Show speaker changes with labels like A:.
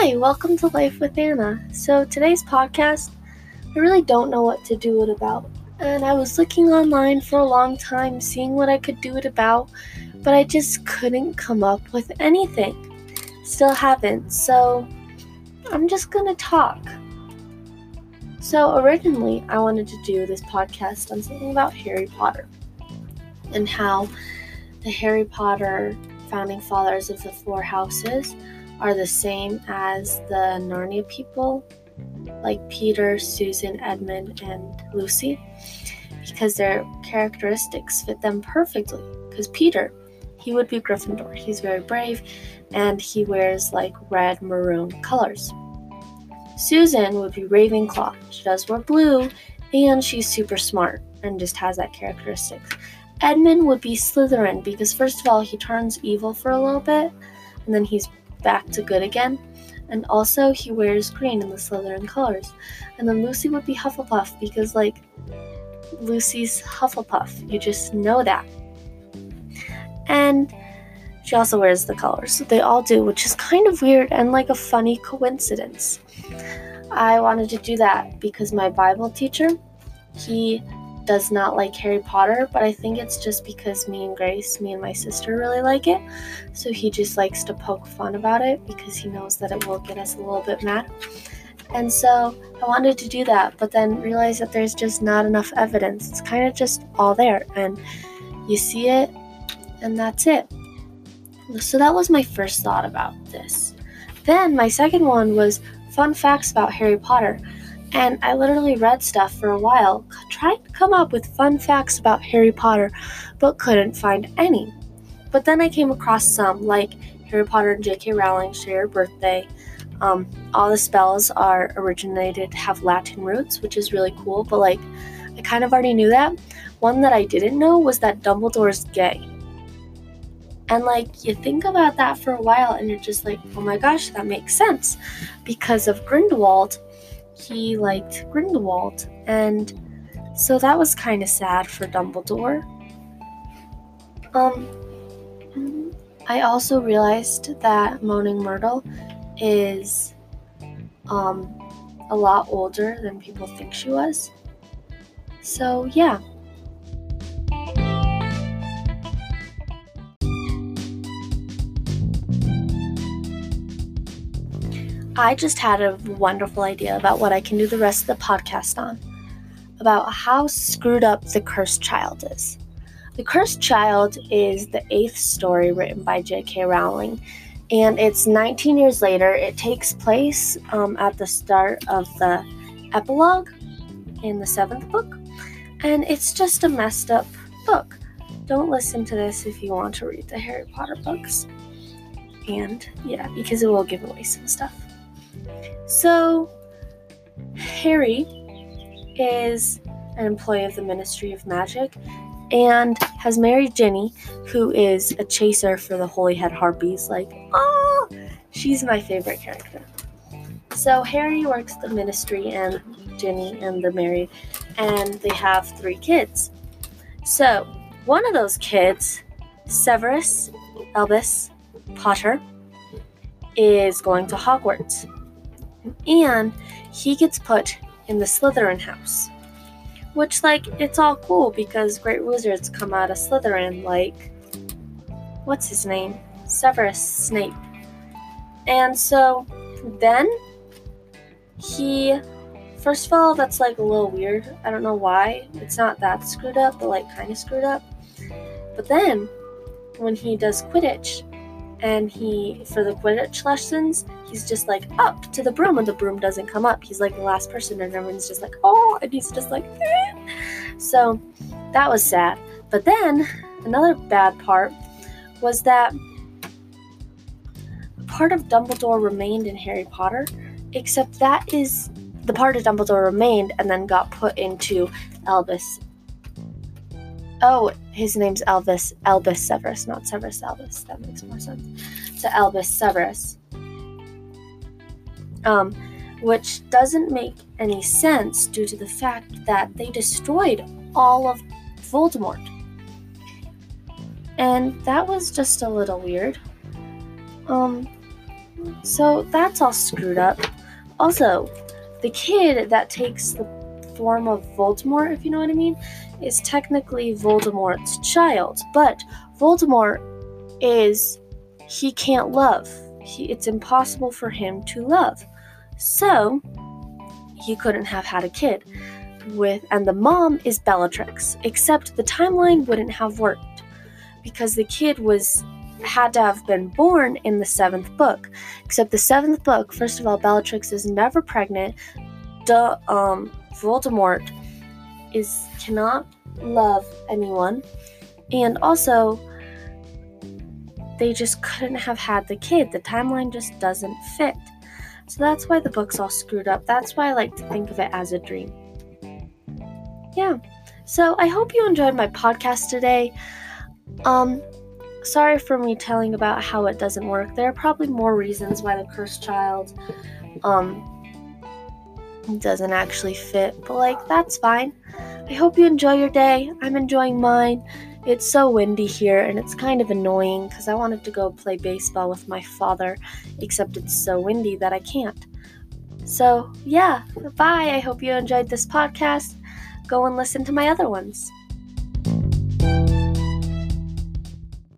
A: Hi, welcome to Life with Anna. So, today's podcast, I really don't know what to do it about. And I was looking online for a long time, seeing what I could do it about, but I just couldn't come up with anything. Still haven't, so I'm just gonna talk. So, originally, I wanted to do this podcast on something about Harry Potter and how the Harry Potter founding fathers of the four houses are the same as the Narnia people, like Peter, Susan, Edmund, and Lucy, because their characteristics fit them perfectly. Because Peter, he would be Gryffindor. He's very brave and he wears like red maroon colors. Susan would be Ravenclaw. She does wear blue and she's super smart and just has that characteristic. Edmund would be Slytherin because, first of all, he turns evil for a little bit and then he's back to good again. And also, he wears green in the Slytherin colors. And then Lucy would be Hufflepuff because, like, Lucy's Hufflepuff. You just know that. And she also wears the colors. They all do, which is kind of weird and like a funny coincidence. I wanted to do that because my Bible teacher, he does not like Harry Potter, but I think it's just because me and Grace, me and my sister, really like it. So he just likes to poke fun about it because he knows that it will get us a little bit mad. And so I wanted to do that, but then realized that there's just not enough evidence. It's kind of just all there, and you see it, and that's it. So that was my first thought about this. Then my second one was fun facts about Harry Potter. And I literally read stuff for a while, trying to come up with fun facts about Harry Potter, but couldn't find any. But then I came across some, like Harry Potter and J.K. Rowling share a birthday. Um, all the spells are originated have Latin roots, which is really cool. But like, I kind of already knew that. One that I didn't know was that Dumbledore's gay. And like, you think about that for a while, and you're just like, oh my gosh, that makes sense, because of Grindelwald he liked Grindelwald, and so that was kind of sad for Dumbledore. Um, I also realized that Moaning Myrtle is um, a lot older than people think she was. So, yeah. I just had a wonderful idea about what I can do the rest of the podcast on about how screwed up The Cursed Child is. The Cursed Child is the eighth story written by J.K. Rowling, and it's 19 years later. It takes place um, at the start of the epilogue in the seventh book, and it's just a messed up book. Don't listen to this if you want to read the Harry Potter books. And yeah, because it will give away some stuff. So, Harry is an employee of the Ministry of Magic and has married Ginny, who is a chaser for the Holyhead Harpies. Like, oh, she's my favorite character. So, Harry works the ministry and Ginny and the married, and they have three kids. So, one of those kids, Severus Albus Potter, is going to Hogwarts and he gets put in the Slytherin house. Which, like, it's all cool because great wizards come out of Slytherin, like, what's his name? Severus Snape. And so then he, first of all, that's like a little weird. I don't know why. It's not that screwed up, but like kind of screwed up. But then when he does Quidditch, and he for the Quidditch lessons, he's just like up to the broom and the broom doesn't come up. He's like the last person and everyone's just like, oh, and he's just like, eh. so that was sad. But then another bad part was that part of Dumbledore remained in Harry Potter, except that is the part of Dumbledore remained and then got put into Albus Oh, his name's Albus Albus Severus, not Severus Albus. That makes more sense. So Albus Severus. Um, which doesn't make any sense due to the fact that they destroyed all of Voldemort. And that was just a little weird. Um, So that's all screwed up. Also, the kid that takes the form of Voldemort, if you know what I mean, is technically Voldemort's child. But Voldemort is he can't love. He, it's impossible for him to love. So he couldn't have had a kid with and the mom is Bellatrix, except the timeline wouldn't have worked because the kid was had to have been born in the seventh book. Except the seventh book, first of all, Bellatrix is never pregnant. Duh, um, Voldemort is cannot love anyone, and also they just couldn't have had the kid. The timeline just doesn't fit. So that's why the book's all screwed up. That's why I like to think of it as a dream. Yeah. So I hope you enjoyed my podcast today. Um, sorry for me telling about how it doesn't work. There are probably more reasons why the cursed child um doesn't actually fit, but like that's fine. I hope you enjoy your day. I'm enjoying mine. It's so windy here and it's kind of annoying because I wanted to go play baseball with my father, except it's so windy that I can't. So, yeah, bye. I hope you enjoyed this podcast. Go and listen to my other ones.